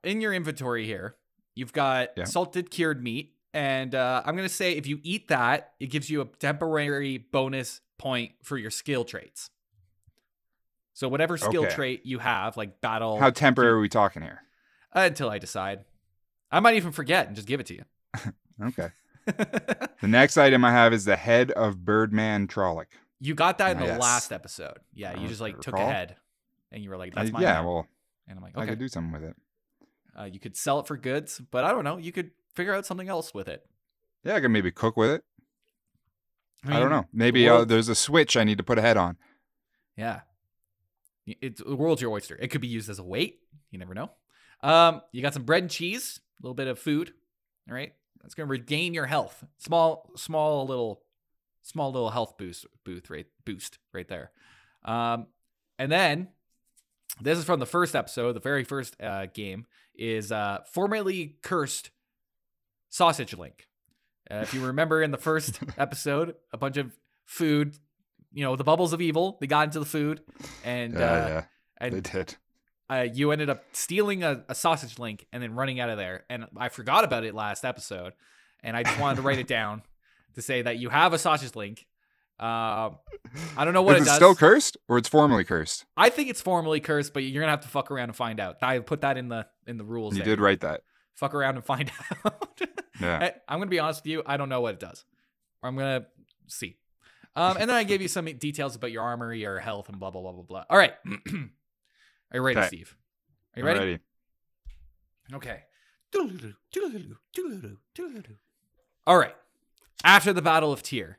Speaker 1: in your inventory here, you've got
Speaker 2: Yeah.
Speaker 1: salted cured meat, and uh, I'm gonna say if you eat that, it gives you a temporary bonus point for your skill traits. So whatever skill
Speaker 2: Okay.
Speaker 1: trait you have, like battle,
Speaker 2: how temporary are we talking here?
Speaker 1: uh, until I decide, I might even forget and just give it to you.
Speaker 2: Okay. The next item I have is the head of Birdman Trolloc.
Speaker 1: You got that in the
Speaker 2: yes.
Speaker 1: last episode. Yeah, you just like took a head, and you were like, "That's my
Speaker 2: yeah,
Speaker 1: head."
Speaker 2: well,
Speaker 1: and I'm like,
Speaker 2: I
Speaker 1: "Okay."
Speaker 2: could do something with it.
Speaker 1: Uh, you could sell it for goods, but I don't know. You could figure out something else with it.
Speaker 2: Yeah, I could maybe cook with it. I, don't know. Maybe uh,
Speaker 1: world-
Speaker 2: there's a switch I need to put a head on.
Speaker 1: Yeah. It's the world's your oyster. It could be used as a weight. You never know. Um, you got some bread and cheese, a little bit of food. All right. That's gonna regain your health. Small, small little small little health boost booth right boost right there. Um, and then this is from the first episode, the very first uh, game is uh, formerly cursed sausage link. Uh, if you remember in the first episode, a bunch of food, you know, the bubbles of evil, they got into the food, and
Speaker 2: Yeah,
Speaker 1: uh,
Speaker 2: yeah, they did.
Speaker 1: uh, you ended up stealing a, a sausage link and then running out of there. And I forgot about it last episode, and I just wanted to write it down to say that you have a sausage link. Um, I don't know what
Speaker 2: Is
Speaker 1: it
Speaker 2: it
Speaker 1: does.
Speaker 2: still cursed or it's formally cursed?
Speaker 1: I think it's formally cursed, but you're gonna have to fuck around and find out. I put that in the in the rules.
Speaker 2: You
Speaker 1: there.
Speaker 2: did write that.
Speaker 1: Fuck around and find out.
Speaker 2: Yeah.
Speaker 1: I, I'm gonna be honest with you. I don't know what it does. I'm gonna see. Um, and then I gave you some details about your armory, your health, and blah blah blah blah blah. All right. Are you ready,
Speaker 2: Okay.
Speaker 1: Steve? Are you ready?
Speaker 2: Alrighty.
Speaker 1: Okay. All right. After the Battle of Tear,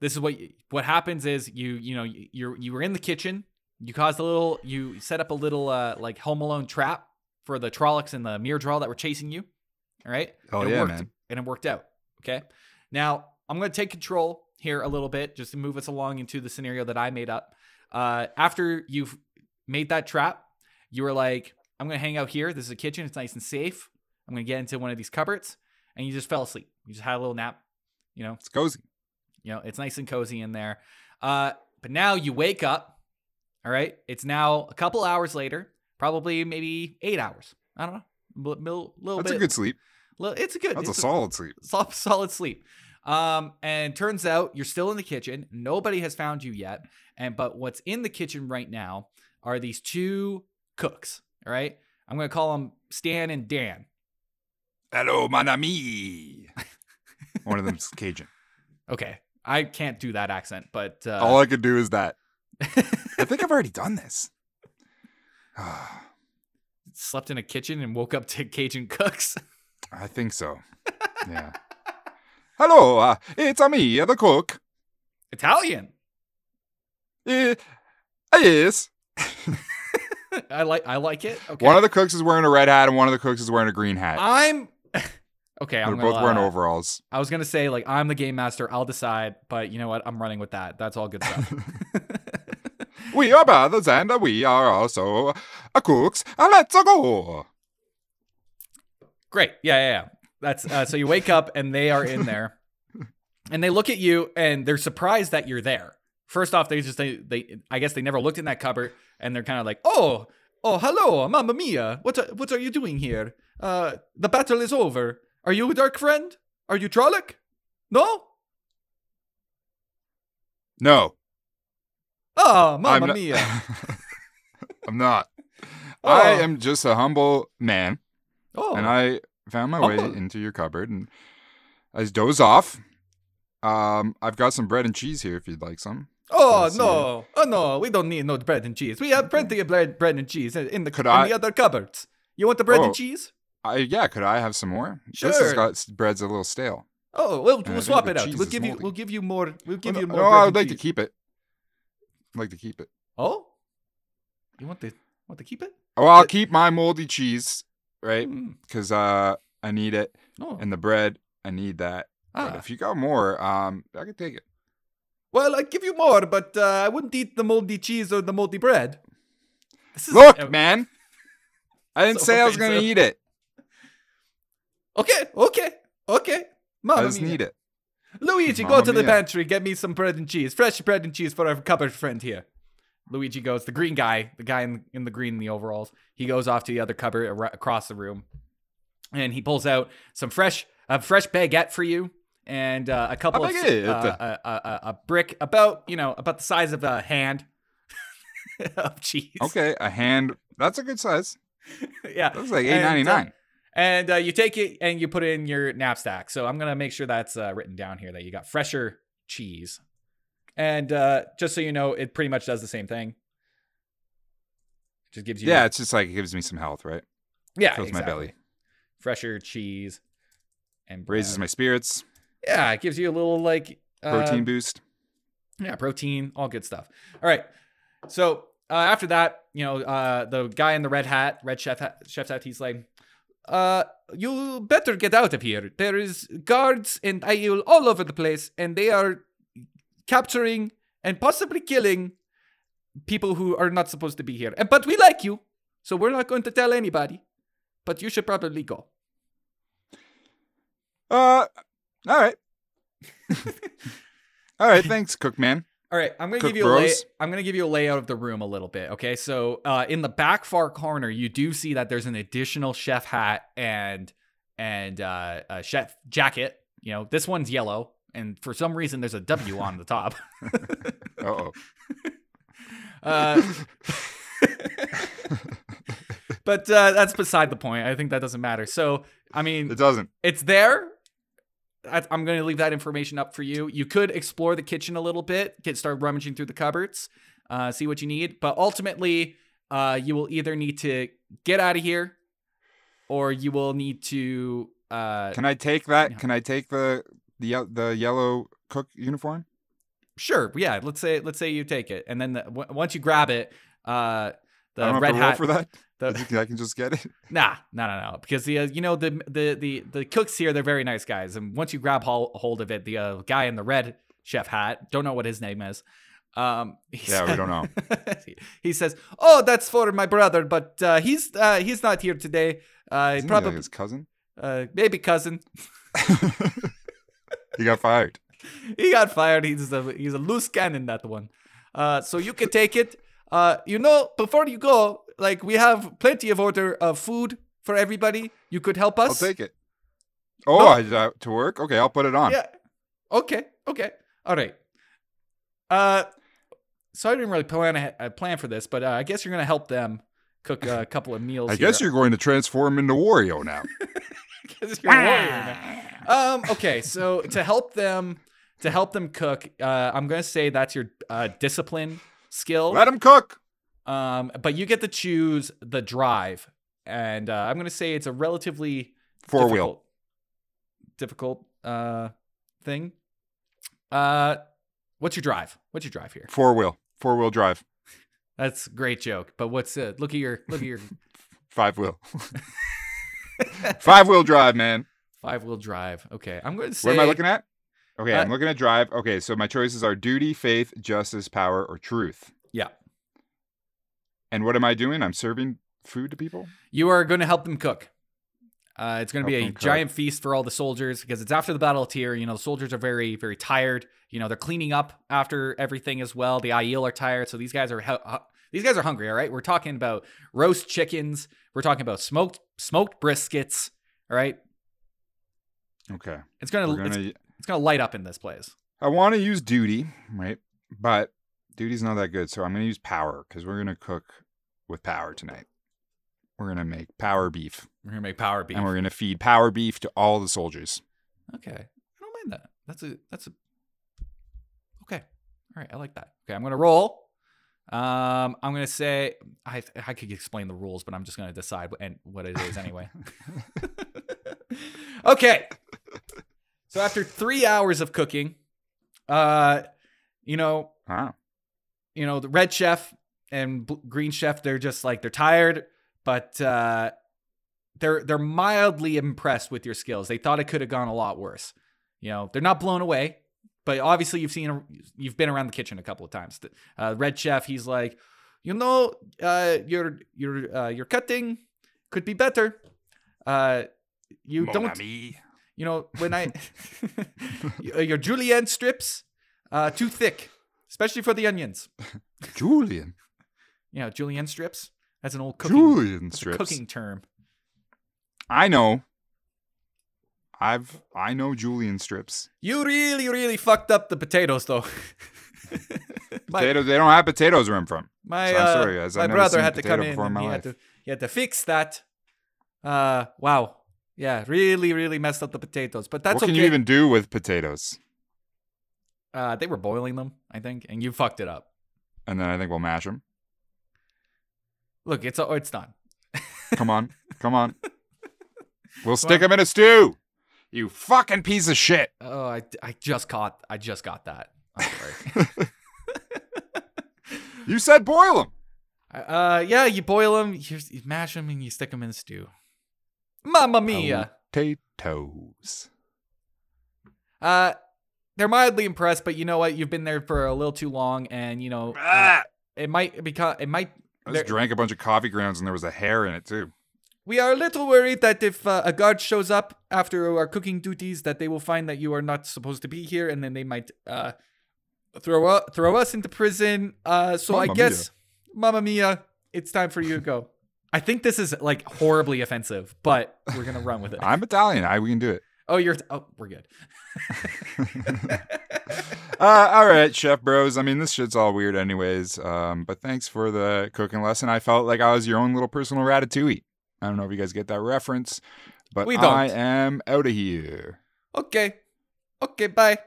Speaker 1: this is what what happens is you you know you you were in the kitchen. You caused a little. You set up a little uh like Home Alone trap for the Trollocs and the Myrddraal that were chasing you. All right.
Speaker 2: Hell
Speaker 1: And it
Speaker 2: yeah,
Speaker 1: worked.
Speaker 2: man.
Speaker 1: And it worked out. Okay. Now I'm going to take control here a little bit just to move us along into the scenario that I made up. Uh, after you've made that trap, you were like, I'm going to hang out here. This is a kitchen. It's nice and safe. I'm going to get into one of these cupboards. And you just fell asleep. You just had a little nap. You know,
Speaker 2: It's cozy.
Speaker 1: you know, it's nice and cozy in there. Uh, but now you wake up. All right. It's now a couple hours later, probably maybe eight hours. I don't know. A little, little
Speaker 2: That's
Speaker 1: bit.
Speaker 2: a good sleep.
Speaker 1: It's a good.
Speaker 2: That's a
Speaker 1: it's
Speaker 2: solid sleep.
Speaker 1: sol- solid sleep. Um, and turns out you're still in the kitchen. Nobody has found you yet. And but what's in the kitchen right now are these two cooks. All right. I'm gonna call them Stan and Dan.
Speaker 2: Hello, mon ami. One of them's Cajun.
Speaker 1: Okay. I can't do that accent, but uh,
Speaker 2: All I could do is that. I think I've already done this.
Speaker 1: slept in a kitchen and woke up to Cajun cooks.
Speaker 2: I think so. Yeah. Hello, uh, it's me, the cook.
Speaker 1: Italian.
Speaker 2: Uh, yes.
Speaker 1: I like I like it. Okay.
Speaker 2: One of the cooks is wearing a red hat, and one of the cooks is wearing a green hat.
Speaker 1: I'm okay. I'm
Speaker 2: They're
Speaker 1: gonna,
Speaker 2: both wearing
Speaker 1: uh,
Speaker 2: overalls.
Speaker 1: I was gonna say like I'm the game master. I'll decide, but you know what? I'm running with that. That's all good stuff.
Speaker 2: We are brothers, and we are also cooks. Uh, let's go.
Speaker 1: Great. Yeah, yeah, yeah. That's uh, so you wake up and they are in there, and they look at you and they're surprised that you're there. First off, they just they, they I guess they never looked in that cupboard and they're kind of like, oh, oh, hello, Mamma Mia, what are, what are you doing here? Uh, the battle is over. Are you a dark friend? Are you Trolloc? No.
Speaker 2: No,
Speaker 1: Oh,
Speaker 2: I'm
Speaker 1: Mamma
Speaker 2: not-
Speaker 1: Mia.
Speaker 2: I'm not. I
Speaker 1: Oh.
Speaker 2: am just a humble man,
Speaker 1: Oh,
Speaker 2: and I found my way
Speaker 1: Humble.
Speaker 2: into your cupboard, and I doze off. Um, I've got some bread and cheese here if you'd like some.
Speaker 1: Oh
Speaker 2: Let's see.
Speaker 1: no! Oh no! We don't need no bread and cheese. We have plenty of bread, bread and cheese in the in
Speaker 2: I-
Speaker 1: the other cupboards. You want the bread
Speaker 2: Oh.
Speaker 1: and cheese?
Speaker 2: I yeah, could I have some more? This has got bread's a little stale.
Speaker 1: Oh, we'll, we'll swap it out. We'll give you we'll give you more. We'll give
Speaker 2: Oh,
Speaker 1: you
Speaker 2: no,
Speaker 1: more.
Speaker 2: no,
Speaker 1: bread
Speaker 2: I would like to keep it. I'd like to keep it.
Speaker 1: Oh, you want the want to keep it?
Speaker 2: Oh, I'll keep my moldy cheese, right?
Speaker 1: Mm.
Speaker 2: Because uh, I need it,
Speaker 1: Oh,
Speaker 2: and the bread, I need that.
Speaker 1: ah.
Speaker 2: But if you got more, um, I can take it.
Speaker 1: well, I'd give you more, but uh, I wouldn't eat the moldy cheese or the moldy bread.
Speaker 2: Look, man, I didn't
Speaker 1: So
Speaker 2: say I was gonna eat it.
Speaker 1: Okay, okay, okay.
Speaker 2: I
Speaker 1: Mamma
Speaker 2: just
Speaker 1: mia.
Speaker 2: need it.
Speaker 1: Luigi, go to the pantry, get me some bread and cheese, fresh bread and cheese for our cupboard friend here. Luigi goes. The green guy, the guy in, in the green in the overalls, he goes off to the other cupboard ar- across the room, and he pulls out some fresh, a fresh baguette for you, and uh, a couple
Speaker 2: A
Speaker 1: of uh, a, a, a, brick about you know about the size of a hand of cheese.
Speaker 2: Okay, a hand. That's a good size.
Speaker 1: yeah,
Speaker 2: That's like
Speaker 1: And,
Speaker 2: eight ninety nine.
Speaker 1: And uh, you take it and you put it in your knapsack. So I'm gonna make sure that's uh, written down here that you got fresher cheese. And uh, just so you know, it pretty much does the same thing. Just gives you
Speaker 2: Yeah, it's just like it gives me some health, right?
Speaker 1: yeah
Speaker 2: fills my belly.
Speaker 1: Fresher cheese and
Speaker 2: Raises my spirits.
Speaker 1: yeah. It gives you a little like uh,
Speaker 2: Protein boost.
Speaker 1: Yeah, protein, all good stuff. All right. So uh, after that, you know, uh, the guy in the red hat, red chef hat, chef's hat, he's like, uh, you better get out of here. There is guards and Aiel all over the place, and they are capturing and possibly killing people who are not supposed to be here. And, but we like you, so we're not going to tell anybody. But you should probably go.
Speaker 2: Uh, all right. all right. Thanks, Cook Man.
Speaker 1: All right, I'm gonna
Speaker 2: Cook
Speaker 1: give you a lay- I'm gonna give you a layout of the room a little bit. Okay, so uh, in the back far corner, you do see that there's an additional chef hat and and uh, a chef jacket. You know, this one's yellow, and for some reason, there's a W on the top.
Speaker 2: Uh oh.
Speaker 1: uh, but uh, that's beside the point. I think that doesn't matter. So, I mean,
Speaker 2: It doesn't.
Speaker 1: it's there. I- I'm going to leave that information up for you. You could explore the kitchen a little bit, get start rummaging through the cupboards, uh, see what you need. But ultimately, uh, you will either need to get out of here, or you will need to. Uh,
Speaker 2: Can I take that? Can I take the the the yellow cook uniform?
Speaker 1: sure, yeah. Let's say let's say you take it, and then the, w- once you grab it, uh, the red hat
Speaker 2: for that.
Speaker 1: the-
Speaker 2: I can just get it.
Speaker 1: Nah, no, no, no. Because the uh, you know the the the the cooks here, they're very nice guys, and once you grab hold of it, the uh, guy in the red chef hat, don't know what his name is. Um,
Speaker 2: Yeah, we don't know.
Speaker 1: he says, "Oh, that's for my brother, but uh, he's uh, he's not here today. Uh, probably
Speaker 2: like his cousin.
Speaker 1: uh, maybe cousin.
Speaker 2: he got fired.
Speaker 1: he got fired. He's a he's a loose cannon that one. Uh, so you can take it. Uh, you know, before you go, like we have plenty of order of food for everybody. You could help us.
Speaker 2: I'll take it. Oh,
Speaker 1: No.
Speaker 2: I, uh, to work? Okay, I'll put it on.
Speaker 1: Yeah. Okay. Okay. All right. Uh, so I didn't really plan a, uh, plan for this, but uh, I guess you're gonna help them cook a couple of meals.
Speaker 2: I guess you're going to transform into Wario now.
Speaker 1: 'Cause you're a warrior now. Um. Okay. So to help them, to help them cook, uh, I'm gonna say that's your uh, discipline skill.
Speaker 2: Let him cook.
Speaker 1: Um. But you get to choose the drive, and uh, I'm gonna say it's a relatively
Speaker 2: Four wheel.
Speaker 1: difficult, difficult uh thing. Uh, what's your drive? What's your drive here?
Speaker 2: Four wheel. Four wheel drive.
Speaker 1: That's a great joke. But what's it? look at your look at your
Speaker 2: Five wheel. Five wheel drive, man.
Speaker 1: five wheel drive. Okay, I'm going to say.
Speaker 2: What am I looking at? Okay,
Speaker 1: Uh,
Speaker 2: I'm looking at drive. Okay, so my choices are duty, faith, justice, power, or truth.
Speaker 1: Yeah,
Speaker 2: And what am I doing? I'm serving food to people?
Speaker 1: you are going to help them cook. Uh, it's going to be a
Speaker 2: cook.
Speaker 1: giant feast for all the soldiers because it's after the battle of Tear. You know, the soldiers are very, very tired. You know, they're cleaning up after everything as well. The Aiel are tired, so these guys are hu- hu- these guys are hungry. All right, we're talking about roast chickens. We're talking about smoked smoked briskets. All right,
Speaker 2: Okay.
Speaker 1: it's gonna,
Speaker 2: We're
Speaker 1: it's,
Speaker 2: gonna
Speaker 1: it's gonna light up in this place.
Speaker 2: I want to use duty, right? But duty's not that good, so I'm gonna use power because we're gonna cook with power tonight. We're gonna make power beef,
Speaker 1: We're gonna make power beef.
Speaker 2: and we're gonna feed power beef to all the soldiers.
Speaker 1: Okay. I don't mind that. That's a that's a Okay. All right, I like that. Okay, I'm to roll. Um I'm to say I I could explain the rules, but I'm just to decide what, and what it is anyway. okay. So after 3 hours of cooking, uh you know,
Speaker 2: Wow.
Speaker 1: you know, the red chef and green chef, they're just like they're tired, but uh they're they're mildly impressed with your skills. They thought it could have gone a lot worse. You know, they're not blown away, but obviously you've seen you've been around the kitchen a couple of times. Uh, red chef, he's like, you know, uh, your your uh, your cutting could be better. Uh, you don't you know, when I uh, your julienne strips uh too thick, especially for the onions.
Speaker 2: Julian.
Speaker 1: You know, julienne strips. That's an old cooking, a
Speaker 2: strips.
Speaker 1: cooking term.
Speaker 2: I know. I've I know julienne strips.
Speaker 1: You really, really fucked up the potatoes, though. my
Speaker 2: Potatoes. They don't have potatoes where I'm from.
Speaker 1: my,
Speaker 2: so I'm
Speaker 1: uh,
Speaker 2: sorry, guys. I've
Speaker 1: my brother had to come in
Speaker 2: in my
Speaker 1: he
Speaker 2: life.
Speaker 1: had to he had to fix that. Uh, wow. Yeah, really, really messed up the potatoes, but that's
Speaker 2: what can
Speaker 1: okay.
Speaker 2: you even do with potatoes?
Speaker 1: uh, they were boiling them, I think, and you fucked it up.
Speaker 2: And then I think we'll mash them.
Speaker 1: Look, it's oh, it's done.
Speaker 2: Come on, come on. We'll stick them in a stew. You fucking piece of shit.
Speaker 1: Oh, I, I just caught I just got that. I'm sorry.
Speaker 2: You said boil them.
Speaker 1: uh, yeah, you boil them, you, you mash them, and you stick them in the stew. Mamma mia!
Speaker 2: Potatoes.
Speaker 1: Uh, they're mildly impressed, but you know what? You've been there for a little too long, and you know uh,
Speaker 2: Ah!
Speaker 1: it might become it might.
Speaker 2: I just drank a bunch of coffee grounds and there was a hair in it too.
Speaker 1: We are a little worried that if uh, a guard shows up after our cooking duties, that they will find that you are not supposed to be here, and then they might uh, throw u- throw us into prison. Uh, so I guess, Mamma Mia, it's time for you to go. I think this is like horribly offensive, but we're gonna run with it.
Speaker 2: I'm Italian. I we can do it.
Speaker 1: oh, you're oh, we're good.
Speaker 2: Uh, all right, chef bros. I mean, this shit's all weird, anyways. Um, but thanks for the cooking lesson. I felt like I was your own little personal ratatouille. I don't know if you guys get that reference, but
Speaker 1: We don't.
Speaker 2: I am out of here.
Speaker 1: okay, okay, bye.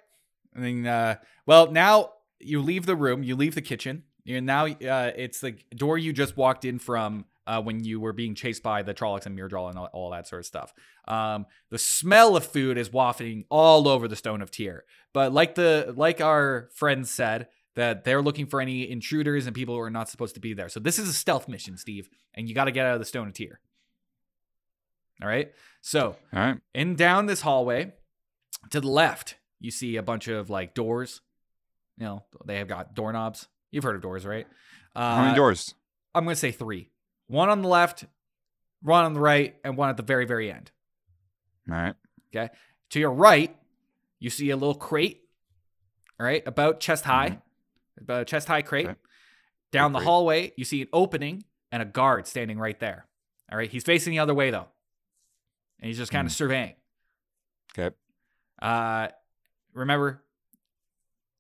Speaker 1: I mean, uh, well, now you leave the room, you leave the kitchen. You're now, uh, it's the door you just walked in from uh, when you were being chased by the Trollocs and Myrddraal and all, all that sort of stuff. Um, the smell of food is wafting all over the Stone of Tear. But like the like our friends said, that they're looking for any intruders and people who are not supposed to be there. So this is a stealth mission, Steve, and you got to get out of the Stone of Tear. All right. So
Speaker 2: All right.
Speaker 1: in down this hallway to the left, you see a bunch of like doors. You know, they have got doorknobs. You've heard of doors, right? Uh,
Speaker 2: How many doors?
Speaker 1: I'm going to say three. One on the left, one on the right, and one at the very, very end.
Speaker 2: All right. Okay.
Speaker 1: To your right, you see a little crate, all right, about chest high, about a chest high crate.
Speaker 2: Mm-hmm. Okay.
Speaker 1: Down the
Speaker 2: crate.
Speaker 1: hallway, you see an opening and a guard standing right there. All right, he's facing the other way though, and he's just kind of surveying.
Speaker 2: Mm. Okay.
Speaker 1: Uh, remember,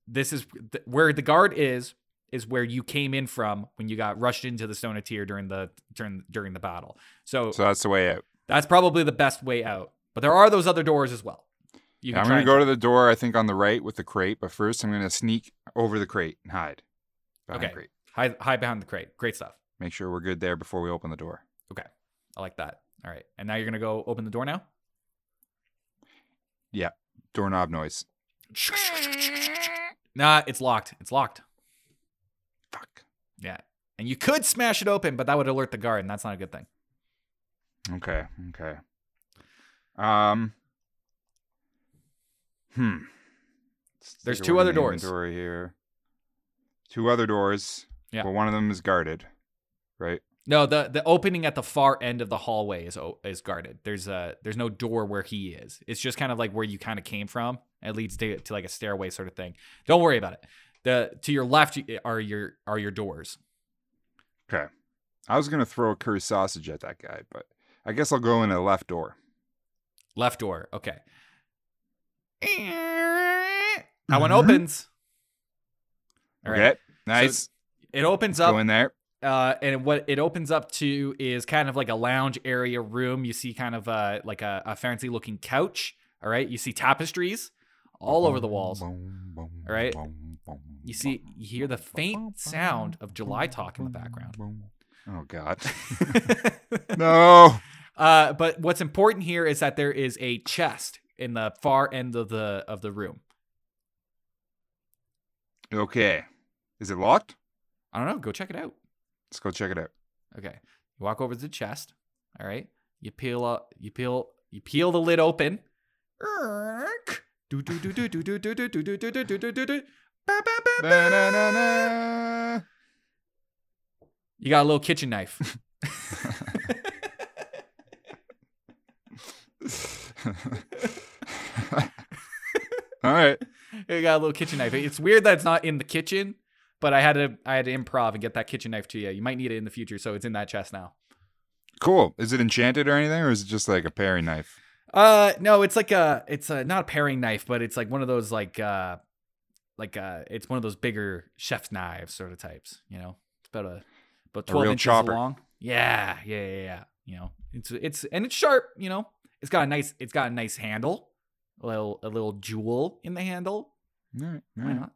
Speaker 1: this is th- where the guard is. Is where you came in from when you got rushed into the Stone of Tear during the during during the battle. So,
Speaker 2: So that's the way out.
Speaker 1: that's probably the best way out. But there are those other doors as well. You
Speaker 2: I'm going to go to the door, I think, on the right with the crate, but first I'm going to sneak over the crate and hide. Behind
Speaker 1: Okay.
Speaker 2: the crate.
Speaker 1: hide, hide behind the crate. Great stuff.
Speaker 2: Make sure we're good there before we open the door. Okay.
Speaker 1: I like that. All right. And now you're gonna go open the door now. Yeah.
Speaker 2: Doorknob noise.
Speaker 1: Nah, it's locked. It's locked. Yeah. And you could smash it open, but that would alert the guard, and that's not a good thing.
Speaker 2: Okay. Okay. Um. Hmm. Let's
Speaker 1: There's two other doors.
Speaker 2: Inventory here. Two other doors.
Speaker 1: Yeah.
Speaker 2: But one of them is guarded, right?
Speaker 1: No, the the opening at the far end of the hallway is is guarded. There's a there's no door where he is. It's just kind of like where you kind of came from. It leads to, to like a stairway sort of thing. Don't worry about it. The to your left are your are your doors.
Speaker 2: Okay. I was gonna throw a curry sausage at that guy, but I guess I'll go in the left door.
Speaker 1: Left door. Okay. That one
Speaker 2: Mhm.
Speaker 1: opens. All right.
Speaker 2: Okay. Nice.
Speaker 1: It opens up.
Speaker 2: go in there.
Speaker 1: uh, and what it opens up to is kind of like a lounge area room. You see kind of uh, like a, a fancy looking couch. All right. You see tapestries all over the walls.
Speaker 2: All
Speaker 1: right. You see, you hear the faint sound of July talk in the background.
Speaker 2: Oh God. no.
Speaker 1: Uh, but what's important here is that there is a chest in the far end of the of the room.
Speaker 2: Okay. Is it locked?
Speaker 1: I don't know. Go check it out.
Speaker 2: Let's go check it out.
Speaker 1: Okay. You walk over to the chest. All right. You peel up. You peel. You peel the lid open. Do do do do do do do do do do do do do do do do. Ba, ba, ba, ba. You got a little kitchen knife.
Speaker 2: All right.
Speaker 1: You got a little kitchen knife. It's weird that it's not in the kitchen, but I had to I had to improv and get that kitchen knife to you. You might need it in the future, so it's in that chest now.
Speaker 2: Cool. Is it enchanted or anything, or is it just like a paring knife?
Speaker 1: Uh, no, it's like a it's a not a paring knife, but it's like one of those like uh like uh it's one of those bigger chef's knives sort of types. You know, it's about a about twelve
Speaker 2: real
Speaker 1: inches
Speaker 2: chopper.
Speaker 1: long. Yeah, yeah, yeah, yeah. You know, it's it's and it's sharp. You know, it's got a nice it's got a nice handle, a little a little jewel in the handle.
Speaker 2: All right. all
Speaker 1: Why
Speaker 2: right.
Speaker 1: not?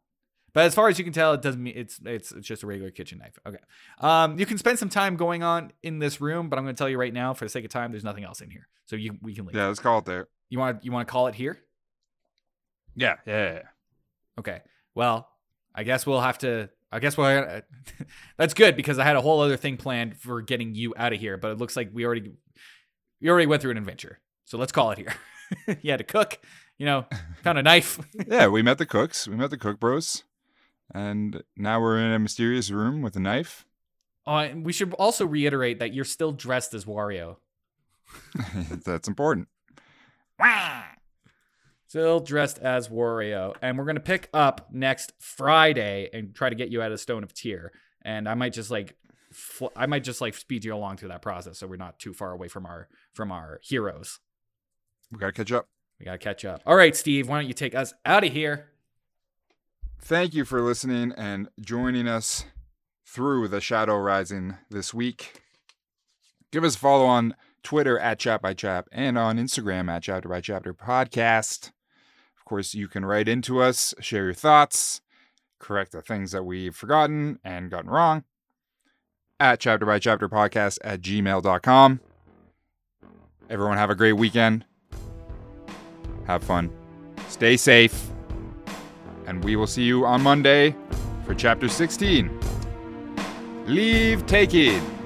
Speaker 1: But as far as you can tell, it doesn't mean it's it's it's just a regular kitchen knife. Okay. Um, you can spend some time going on in this room, but I'm going to tell you right now, for the sake of time, there's nothing else in here, so you we can leave.
Speaker 2: Yeah, let's call it there.
Speaker 1: You want you want to call it here?
Speaker 2: Yeah. Yeah. yeah.
Speaker 1: Okay. Well, I guess we'll have to. I guess we'll. that's good because I had a whole other thing planned for getting you out of here, but it looks like we already we already went through an adventure. So let's call it here. you had to cook. You know, found a knife.
Speaker 2: Yeah, we met the cooks. We met the cook bros. And now we're in a mysterious room with a knife.
Speaker 1: Oh, and we should also reiterate that you're still dressed as Wario.
Speaker 2: That's important.
Speaker 1: Still dressed as Wario. And we're going to pick up next Friday and try to get you out of Stone of Tear. And I might just like fl- I might just like speed you along through that process so we're not too far away from our from our heroes.
Speaker 2: We got to catch up.
Speaker 1: We got to catch up. All right, Steve, why don't you take us out of here?
Speaker 2: Thank you for listening and joining us through the Shadow Rising this week. Give us a follow on Twitter at Chap by Chap and on Instagram at Chapter by Chapter Podcast. Course, you can write into us, share your thoughts, correct the things that we've forgotten and gotten wrong at Chapter by Chapter Podcast at gmail.com. Everyone have a great weekend. Have fun. Stay safe and we will see you on Monday for Chapter 16 Leave Takings.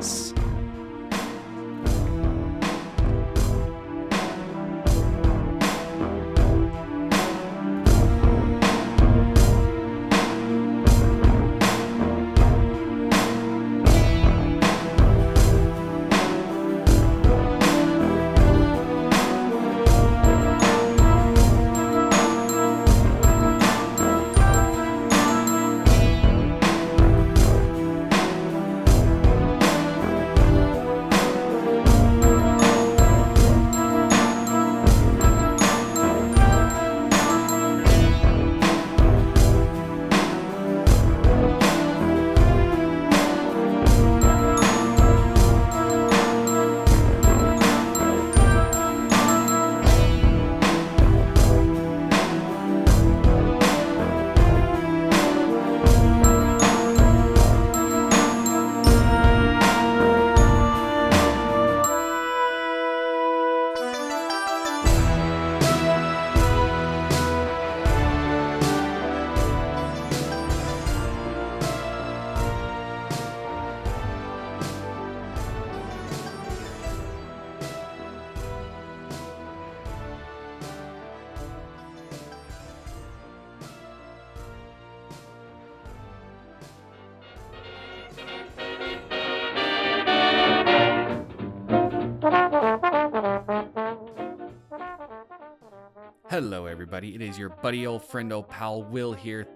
Speaker 1: Everybody. It is your buddy, old friend, old pal Will here,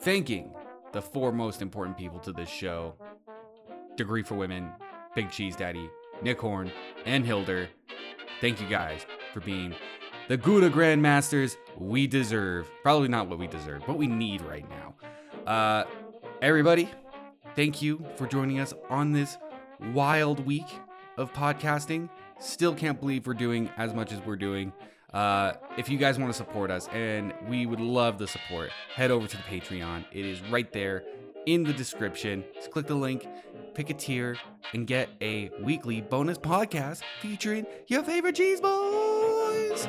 Speaker 1: thanking the four most important people to this show Degree for Women, Big Cheese Daddy, Nick Horn, and Hilder. Thank you guys for being the Gouda Grandmasters we deserve. Probably not what we deserve, but we need right now. Uh, everybody, thank you for joining us on this wild week of podcasting. Still can't believe we're doing as much as we're doing. Uh, if you guys want to support us, and we would love the support, head over to the Patreon. It is right there in the description. Just click the link, pick a tier, and get a weekly bonus podcast featuring your favorite cheese boys.